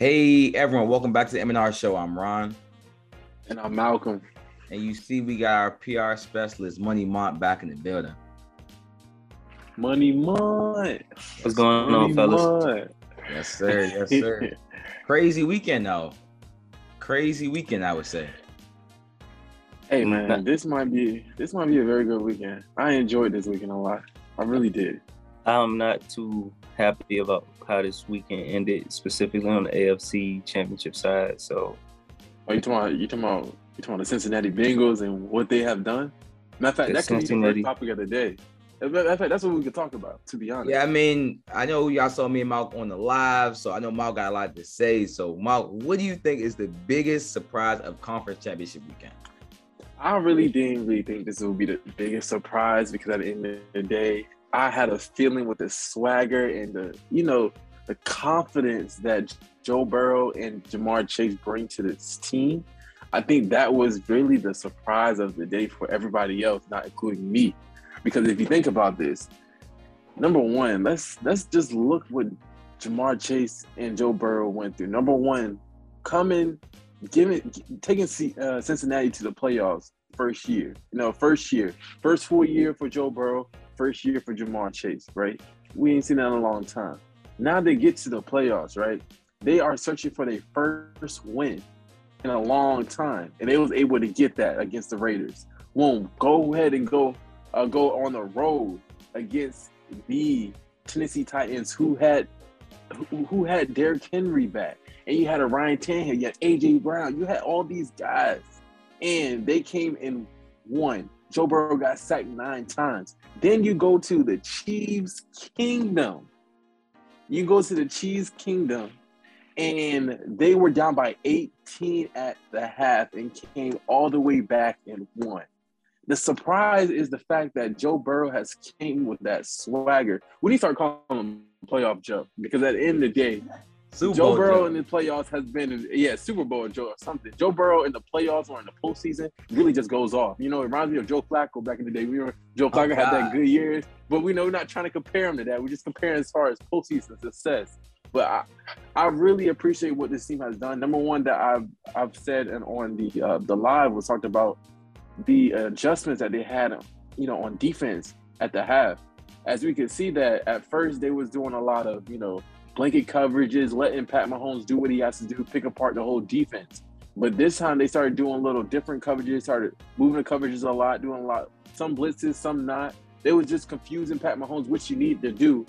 Hey everyone, welcome back to the M&R show. I'm Ron. And I'm Malcolm. And you see we got our PR specialist, Money Mont, back in the building. Money Mont. What's going Money on, fellas? Mont. Yes, sir. Yes, sir. Crazy weekend though. Crazy weekend, I would say. Hey mm-hmm. man, this might be this might be a very good weekend. I enjoyed this weekend a lot. I really did. I'm not too happy about how this weekend ended, specifically on the AFC Championship side. So, are you talking about you talking about you talking about the Cincinnati Bengals and what they have done? Matter of fact, that could be the first topic of the day. Matter of fact, that's what we could talk about. To be honest. Yeah, I mean, I know y'all saw me and Mark on the live, so I know Mark got a lot to say. So, Mark, what do you think is the biggest surprise of conference championship weekend? I really didn't really think this would be the biggest surprise because at the end of the day, I had a feeling with the swagger and the, you know, the confidence that Joe Burrow and Ja'Marr Chase bring to this team. I think that was really the surprise of the day for everybody else, not including me. Because if you think about this, number one, let's let's just look what Ja'Marr Chase and Joe Burrow went through. Number one, coming, giving, taking uh, Cincinnati to the playoffs first year. You know, first year, first full year for Joe Burrow, first year for Ja'Marr Chase, right? We ain't seen that in a long time. Now they get to the playoffs, right? They are searching for their first win in a long time, and they was able to get that against the Raiders. Won't go ahead and go uh, go on the road against the Tennessee Titans, who had who, who had Derrick Henry back, and you had a Ryan Tannehill, you had AJ Brown, you had all these guys, and they came and won. Joe Burrow got sacked nine times. Then you go to the Chiefs Kingdom. You go to the Chiefs Kingdom, and they were down by 18 at the half and came all the way back and won. The surprise is the fact that Joe Burrow has came with that swagger. When you start calling him playoff Joe, because at the end of the day, Super Joe Bowl Burrow Joe. in the playoffs has been, yeah, Super Bowl Joe or something. Joe Burrow in the playoffs or in the postseason really just goes off. You know, it reminds me of Joe Flacco back in the day. We were Joe oh, Flacco oh, had that good years, but we know we're not trying to compare him to that. We're just comparing as far as postseason success. But I, I really appreciate what this team has done. Number one that I've I've said and on the uh, the live was talked about the adjustments that they had, you know, on defense at the half. As we could see that at first they was doing a lot of, you know, blanket coverages, letting Pat Mahomes do what he has to do, pick apart the whole defense. But this time they started doing little different coverages, started moving the coverages a lot, doing a lot, some blitzes, some not. They was just confusing Pat Mahomes, which you need to do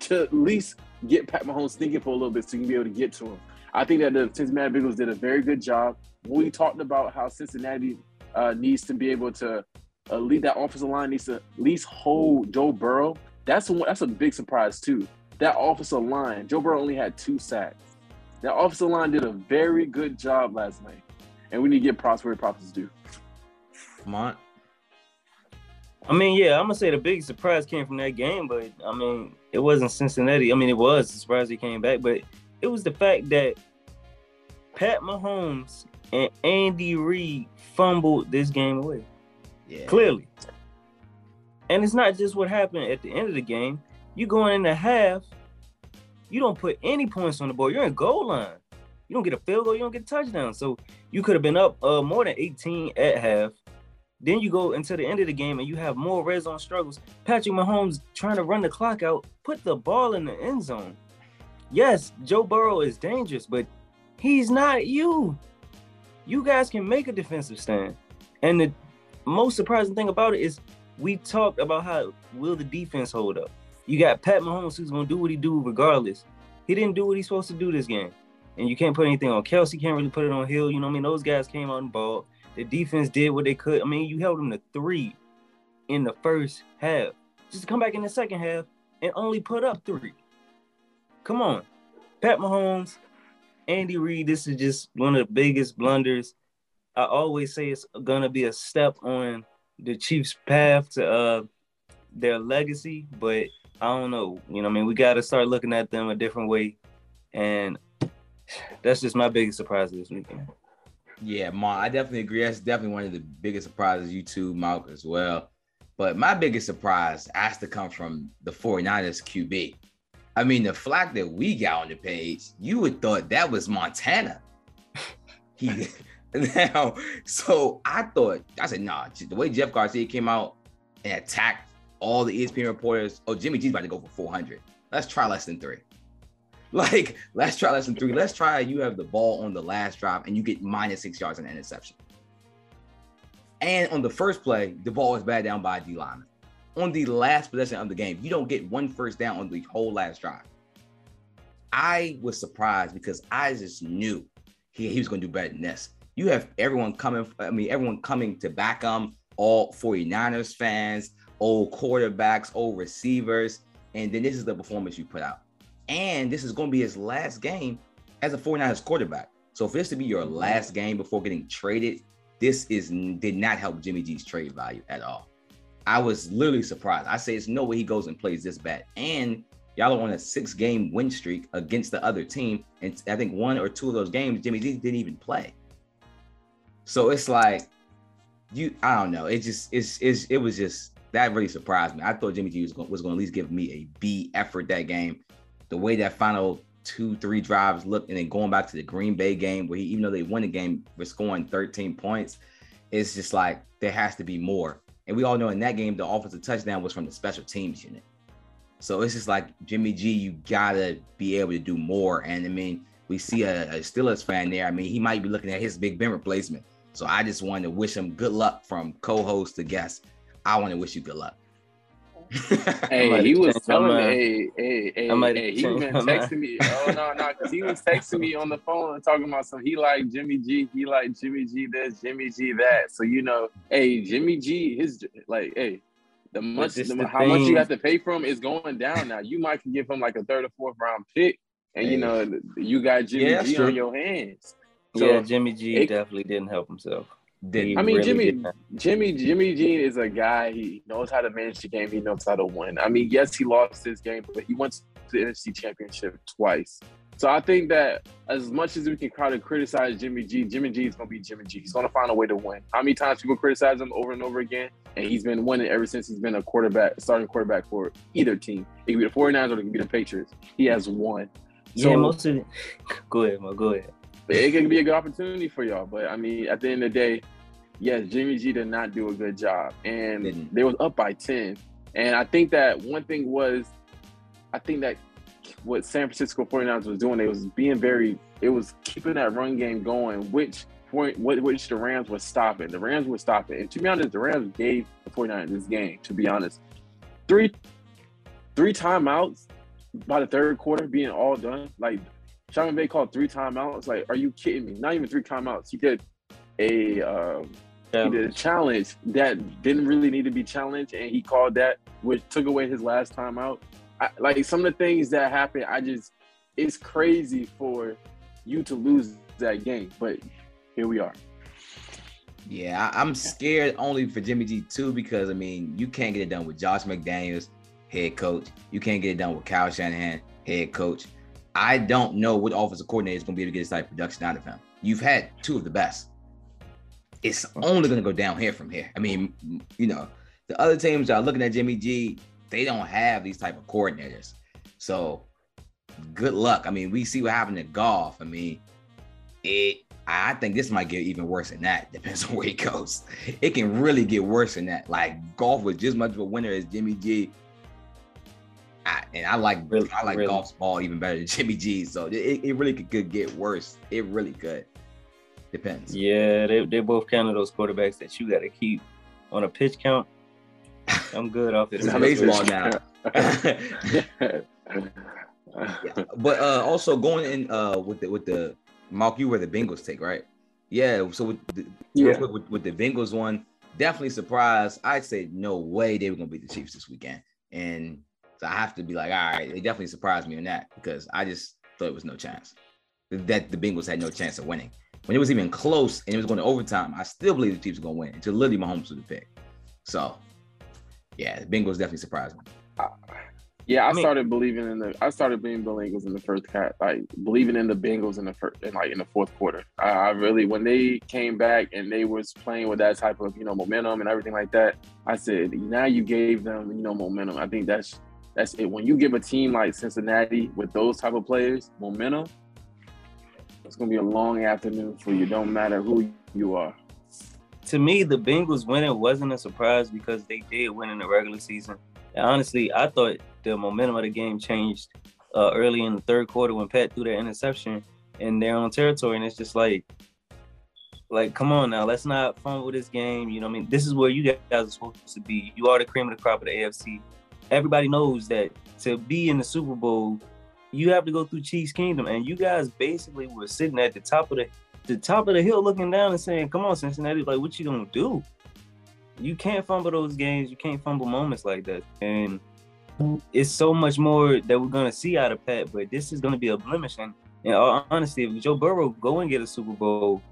to at least get Pat Mahomes thinking for a little bit so you can be able to get to him. I think that the Cincinnati Bengals did a very good job. We talked about how Cincinnati uh, needs to be able to uh, lead that offensive line needs to at least hold Joe Burrow. That's a, that's a big surprise too that offensive line, Joe Burrow only had two sacks. That offensive line did a very good job last night, and we need to get props where props is due. Mont. I mean, yeah, I'm gonna say the biggest surprise came from that game, but I mean, it wasn't Cincinnati. I mean, it was a surprise he came back, but it was the fact that Pat Mahomes and Andy Reid fumbled this game away. Yeah. Clearly. And it's not just what happened at the end of the game. You going in the half, you don't put any points on the board. You're in goal line. You don't get a field goal, you don't get a touchdown. So you could have been up uh, more than 18 at half. Then you go into the end of the game and you have more red zone struggles. Patrick Mahomes trying to run the clock out, put the ball in the end zone. Yes, Joe Burrow is dangerous, but he's not you. You guys can make a defensive stand. And the most surprising thing about it is we talked about how will the defense hold up. You got Pat Mahomes who's gonna do what he do regardless. He didn't do what he's supposed to do this game. And you can't put anything on Kelce, can't really put it on Hill. You know what I mean? Those guys came out and ball. The defense did what they could. I mean, you held them to three in the first half. Just to come back in the second half and only put up three. Come on. Pat Mahomes, Andy Reid, this is just one of the biggest blunders. I always say it's gonna be a step on the Chiefs' path to uh, their legacy, but I don't know. You know, I mean, we got to start looking at them a different way, and that's just my biggest surprise this weekend. Yeah, Ma, I definitely agree. That's definitely one of the biggest surprises. You too, Mark, as well. But my biggest surprise has to come from the 49ers QB. I mean, the flag that we got on the page, you would thought that was Montana. he now, so I thought I said, nah, the way Jeff Garcia came out and attacked all the ESPN reporters, oh, Jimmy G's about to go for 400. Let's try less than three. Like, let's try less than three. Let's try you have the ball on the last drive and you get minus six yards and an interception. And on the first play, the ball was batted down by a D lineman. On the last possession of the game, you don't get one first down on the whole last drive. I was surprised because I just knew he, he was going to do better than this. You have everyone coming, I mean, everyone coming to back him, all 49ers fans, old quarterbacks, old receivers. And then this is the performance you put out. And this is going to be his last game as a 49ers quarterback. So for this to be your mm-hmm. last game before getting traded, this is did not help Jimmy G's trade value at all. I was literally surprised. I say it's no way he goes and plays this bad. And y'all are on a six game win streak against the other team. And I think one or two of those games, Jimmy G didn't even play. So it's like you, I don't know. It just it's, it's it was just that really surprised me. I thought Jimmy G was going, was going to at least give me a B effort that game. The way that final two, three drives looked, and then going back to the Green Bay game where he, even though they won the game, we're scoring 13 points. It's just like there has to be more. And we all know in that game, the offensive touchdown was from the special teams unit. So it's just like Jimmy G, you gotta be able to do more. And I mean, we see a, a Steelers fan there. I mean, he might be looking at his Big Ben replacement. So I just wanted to wish him good luck from co-host to guest. I want to wish you good luck. hey, he was telling me, hey, hey, hey, hey he was texting me. Oh no, no, because he was texting me on the phone and talking about some. He like Jimmy G, he like Jimmy G this, Jimmy G that. So you know, hey, Jimmy G, his like, hey, the much, the, the how thing. much you have to pay for him is going down now. You might can give him like a third or fourth round pick, and hey. you know, you got Jimmy yeah, G true. on your hands. So yeah, Jimmy G it, definitely didn't help himself. Didn't I mean, really Jimmy. Jimmy, Jimmy G is a guy. He knows how to manage the game. He knows how to win. I mean, yes, he lost his game, but he went to the NFC Championship twice. So I think that as much as we can try to criticize Jimmy G, Jimmy G is going to be Jimmy G. He's going to find a way to win. How many times people criticize him over and over again? And he's been winning ever since he's been a quarterback, starting quarterback for either team. It could be the 49ers or it could be the Patriots. He has won. So, yeah, most of it. Go ahead, Mo. Go ahead. It can be a good opportunity for y'all. But I mean, at the end of the day, yes, Jimmy G did not do a good job. And Didn't. they was up by 10. And I think that one thing was, I think that what San Francisco 49ers was doing, they was being very, it was keeping that run game going, which point which the Rams were stopping. The Rams were stopping. And to be honest, the Rams gave the 49ers this game, to be honest. Three three timeouts by the third quarter being all done. Like Sean McVay called three timeouts. Like, are you kidding me? Not even three timeouts. He did a um. He did a challenge that didn't really need to be challenged, and he called that, which took away his last time out. I, like some of the things that happened, I just it's crazy for you to lose that game, but here we are. Yeah, I'm scared only for Jimmy G too because I mean you can't get it done with Josh McDaniels, head coach. You can't get it done with Kyle Shanahan, head coach. I don't know what offensive coordinator is going to be able to get this type of production out of him. You've had two of the best it's only going to go down here from here. I mean, you know, the other teams are looking at Jimmy G. They don't have these type of coordinators. So good luck. I mean, we see what happened at Goff. I mean, it. I think this might get even worse than that. Depends on where he goes. It can really get worse than that. Like Goff was just much of a winner as Jimmy G. I, and I like really, I like really. Goff's ball even better than Jimmy G. So it, it really could, could get worse. It really could. Depends. Yeah, they they both kind of those quarterbacks that you got to keep on a pitch count. I'm good off it. It's baseball now. yeah. But uh, also going in uh, with the with the Mark, you were the Bengals take right? Yeah. So with the, yeah. with, with the Bengals one, definitely surprised. I'd say no way they were gonna beat the Chiefs this weekend, and so I have to be like, all right, they definitely surprised me on that because I just thought it was no chance that the Bengals had no chance of winning when it was even close and it was going to overtime, I still believe the Chiefs are going to win until literally Mahomes was the pick. So, yeah, the Bengals definitely surprised me. Uh, yeah, I, I mean, started believing in the. I started being Bengals in the first cat, like believing in the Bengals in the first, in like in the fourth quarter. I, I really, when they came back and they was playing with that type of you know momentum and everything like that, I said, now you gave them you know momentum. I think that's That's it. When you give a team like Cincinnati with those type of players momentum, it's gonna be a long afternoon for you. Don't matter who you are. To me, the Bengals winning wasn't a surprise because they did win in the regular season. And honestly, I thought the momentum of the game changed uh, early in the third quarter when Pat threw that interception in their own territory, and it's just like, like, come on now, let's not fumble this game. You know, I mean, this is where you guys are supposed to be. You are the cream of the crop of the AFC. Everybody knows that to be in the Super Bowl, you have to go through Chiefs Kingdom, and you guys basically were sitting at the top of the the top of the hill, looking down and saying, "Come on, Cincinnati, like, what you gonna do? You can't fumble those games. You can't fumble moments like that." And it's so much more that we're gonna see out of Pat, but this is gonna be a blemish. And in all uh, honesty, if Joe Burrow go and get a Super Bowl,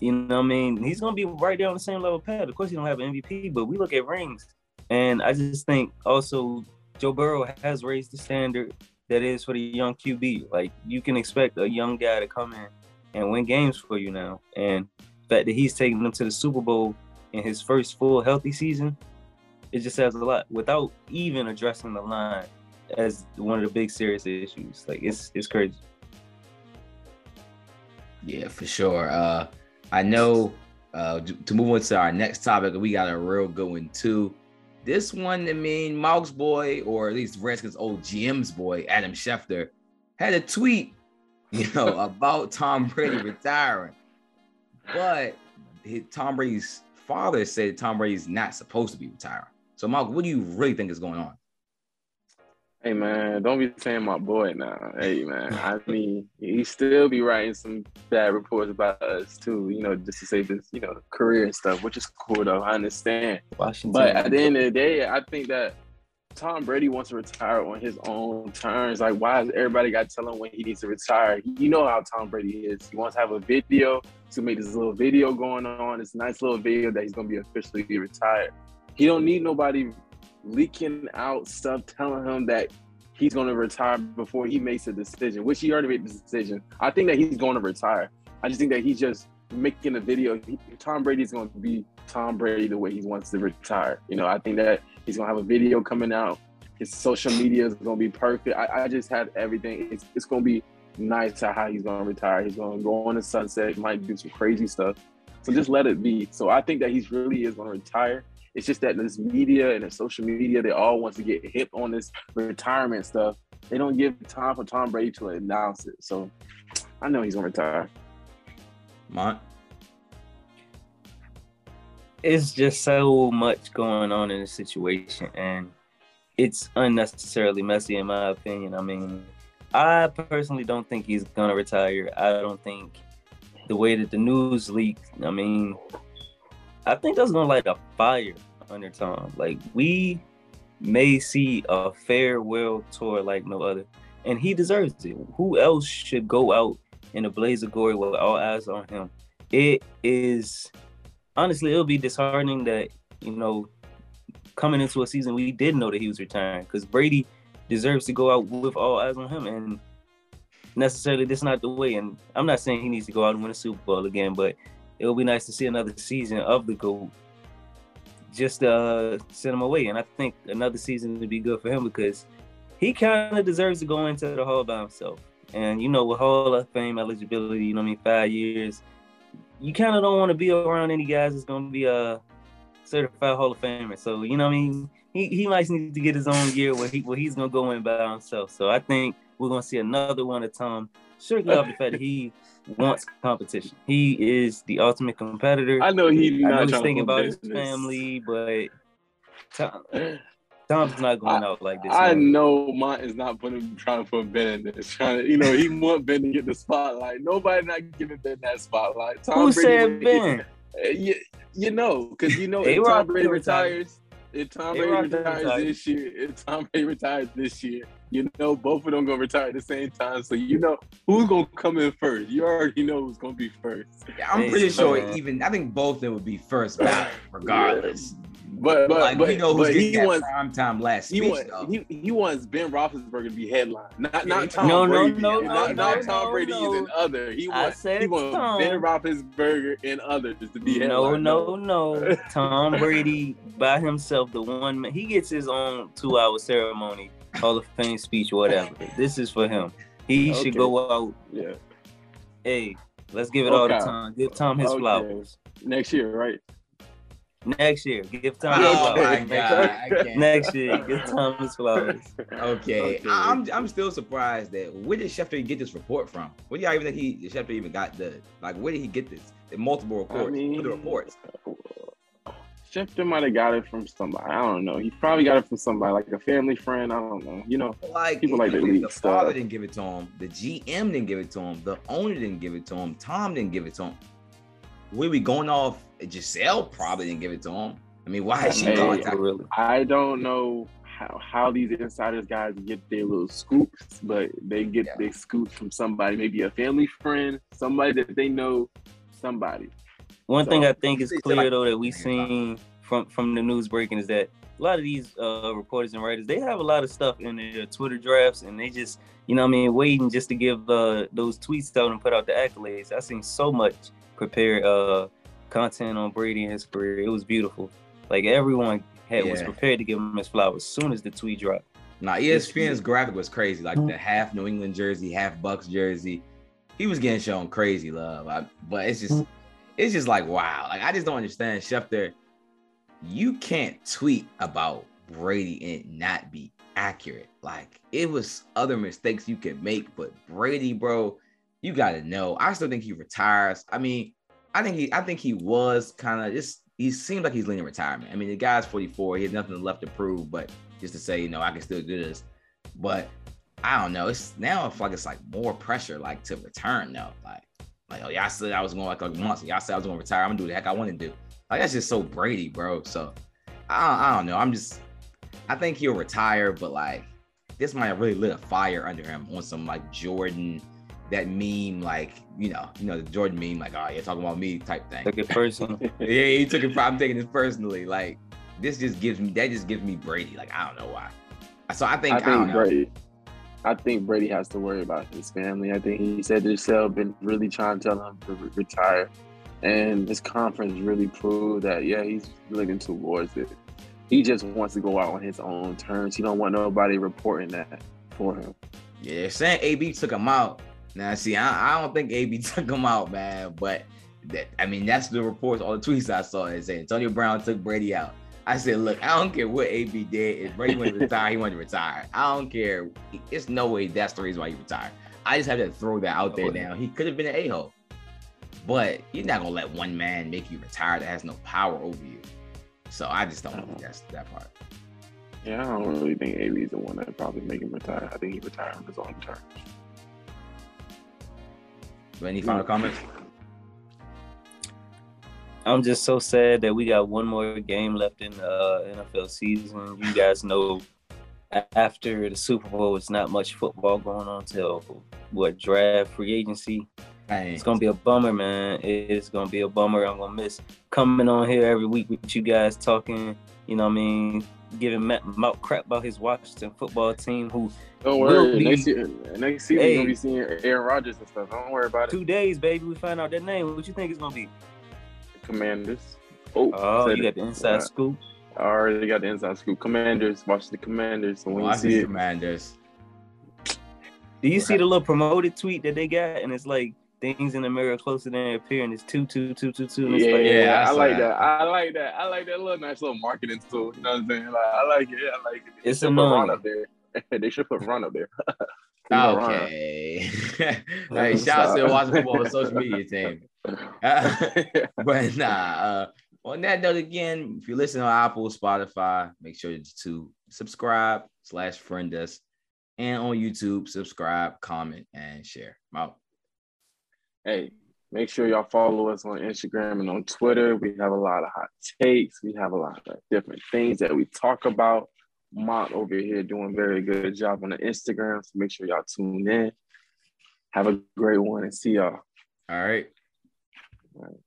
you know what I mean, he's gonna be right there on the same level Pat. Of course, he don't have an MVP, but we look at rings, and I just think also Joe Burrow has raised the standard that is for the young QB. Like you can expect a young guy to come in and win games for you now. And the fact that he's taking them to the Super Bowl in his first full healthy season, it just says a lot without even addressing the line as one of the big serious issues. Like it's it's crazy. Yeah, for sure. Uh I know uh to move on to our next topic, we got a real good one too. This one, I mean, Mouse boy, or at least Redskins old GM's boy, Adam Schefter, had a tweet, you know, about Tom Brady retiring. But his, Tom Brady's father said Tom Brady's not supposed to be retiring. So, Mark, what do you really think is going on? Hey man, don't be saying my boy now. Hey man, I mean he still be writing some bad reports about us too. You know, just to say this, you know, career and stuff, which is cool though. I understand. Washington. But at the end of the day, I think that Tom Brady wants to retire on his own terms. Like, why has everybody got to tell him when he needs to retire? You know how Tom Brady is. He wants to have a video. Gonna make this little video going on. This nice little video that he's gonna be officially retired. He don't need nobody leaking out stuff telling him that he's going to retire before he makes a decision, which he already made the decision. I think that he's going to retire. I just think that he's just making a video. He, Tom Brady's going to be Tom Brady the way he wants to retire. You know, I think that he's going to have a video coming out. His social media is going to be perfect. I, I just had everything. It's, it's going to be nice to how he's going to retire. He's going to go on the sunset, might do some crazy stuff. So just let it be. So I think that he's really is going to retire. It's just that this media and the social media, they all want to get hip on this retirement stuff. They don't give time for Tom Brady to announce it. So I know he's gonna retire. Mont. It's just so much going on in the situation, and it's unnecessarily messy, in my opinion. I mean, I personally don't think he's gonna retire. I don't think the way that the news leaked. I mean, I think that's gonna light a fire under Tom. Like we may see a farewell tour like no other, and he deserves it. Who else should go out in a blaze of glory with all eyes on him? It is honestly, it'll be disheartening that you know coming into a season we did know that he was retiring because Brady deserves to go out with all eyes on him and necessarily this is not the way and I'm not saying he needs to go out and win a Super Bowl again but it would be nice to see another season of the GOAT just uh, send him away. And I think another season would be good for him because he kind of deserves to go into the Hall by himself. And you know, with Hall of Fame eligibility, you know, I mean, five years, you kind of don't want to be around any guys that's going to be a certified Hall of Famer. So you know, I mean, he, he might need to get his own year where he where he's going to go in by himself. So I think we're going to see another one of Tom, strictly off the fact that he wants competition. He is the ultimate competitor. I know he's not I know he's thinking about business. his family, but Tom, Tom's not going out like this. I man. know Mont is not putting trying to put Ben in this. Trying to, you know, he want Ben to get the spotlight. Nobody not giving Ben that spotlight. Tom Who Brady said Ben? Get, eh, you, you know, because you know if Tom Brady retires, if Tom Brady retires this year, if Tom Brady retires this year, you know, both of them gonna retire at the same time. So you know who's gonna come in first. You already know who's gonna be first. Yeah, I'm pretty sure even I think both of them would be first back regardless. But but like, but, you know who's he wants prime time last he speech, wants he, he wants Ben Roethlisberger to be headline, not not Tom no, Brady, no, no, not, no, not Tom no, Brady no. and other. He wants he wants Tom. Ben Roethlisberger and others to be headline. No, no, no. Tom Brady by himself, the one man, he gets his own two hour ceremony Hall of Fame speech, whatever. this is for him. He Okay. should go out. Yeah. Hey, let's give it all the Okay. time. Give Tom his Okay. flowers. Next year, right? Next year, give Tom Oh my flowers. god! Next year, give Tom his flowers. Okay, Okay. I'm I'm still surprised that where did Schefter get this report from? Where do y'all even think he Schefter even got the like? Where did he get this? The multiple reports. I What are the reports. Schefter might have got it from somebody. I don't know. He probably got it from somebody like a family friend. I don't know. You know, Like People like to the leak father stuff. didn't give it to him. The GM didn't give it to him. The owner didn't give it to him. Tom didn't give it to him. We we going off? Gisele probably didn't give it to him. I mean, why is she Hey, contacting? really. I don't know how, how these insiders guys get their little scoops, but they get Yeah. their scoops from somebody, maybe a family friend, somebody that they know, somebody. One So, thing I think is clear like- though that we've seen from from the news breaking is that a lot of these uh, reporters and writers they have a lot of stuff in their Twitter drafts and they just you know what I mean waiting just to give uh, those tweets out and put out the accolades. I seen so much prepared uh, content on Brady and his career. It was beautiful. Like everyone had was prepared to give him his flowers as soon as the tweet dropped. Nah, ESPN's graphic was crazy. Like the half New England jersey, half Bucks jersey. He was getting shown crazy love. I, but it's just, it's just like wow. Like I just don't understand, Schefter. You can't tweet about Brady and not be accurate. Like it was other mistakes you could make, but Brady, bro, you got to know. I still think he retires. I mean, I think he, I think he was kind of just. He seems like he's leaning retirement. I mean, the guy's 44. He has nothing left to prove, but just to say, you know, I can still do this. But I don't know. It's now I feel like it's like more pressure, like to return though. Like, like oh, y'all said I was going like a month. Y'all said I was gonna retire. I'm gonna do the heck I want to do. Like that's just so Brady, bro. So I I don't know. I'm just I think he'll retire, but like this might have really lit a fire under him on some like Jordan, that meme, like you know, you know the Jordan meme, like oh you're talking about me type thing. Took it personal. Yeah, he took it. I'm taking this personally. Like this just gives me that just gives me Brady. Like I don't know why. So I think I I, don't think know. Brady. I think Brady has to worry about his family. I think he said to himself, been really trying to tell him to re- retire, and this conference really proved that yeah he's looking towards it. He just wants to go out on his own terms. He don't want nobody reporting that for him. Yeah, saying AB took him out. Now, see, I, I don't think AB took him out, man. But that, I mean, that's the reports, all the tweets I saw. It said Antonio Brown took Brady out. I said, look, I don't care what AB did. If Brady wanted to retire, he wanted to retire. I don't care. It's no way that's the reason why he retired. I just have to throw that out there now. He could have been an a-hole. But you're not gonna let one man make you retire that has no power over you. So I just don't think that's that part. Yeah, I don't really think AB is the one that probably make him retire. I think he retired on his own terms. Any final comments? I'm just so sad that we got one more game left in the uh, NFL season. You guys know after the Super Bowl, it's not much football going on till what draft, free agency. Hey, It's gonna be a bummer, man. It's gonna be a bummer. I'm gonna miss coming on here every week with you guys talking. You know what I mean? Giving Matt mouth crap about his Washington football team, who Don't Will worry. be- Next year, next season Hey. you're gonna be seeing Aaron Rodgers and stuff. Don't worry about it. two days, baby, we find out that name. What you think it's gonna be? Commanders. Oh, Oh, you got it. the inside Right. scoop. I already got the inside scoop. Commanders. Watch the Commanders. So when you Washington see it, Commanders. Do you see the little promoted tweet that they got? And it's like things in the mirror closer than they appear, and it's two, two, two, two, two. Yeah, like, Yeah, I I, like that. that. I like that. I like that little nice little marketing tool. You know what I'm saying? Like, I like it. I like it. They It's should put Ron up there. they should put Ron up there. You know, Ron. Okay. hey, shout out to the Washington Football social media team. but nah, uh, on that note, again, if you listen on Apple, Spotify, make sure to subscribe slash friend us. And on YouTube, subscribe, comment, and share. I'm out. Hey, make sure y'all follow us on Instagram and on Twitter. We have a lot of hot takes. We have a lot of different things that we talk about. Mont over here doing a very good job on the Instagram. So make sure y'all tune in. Have a great one and see y'all. All right. All right.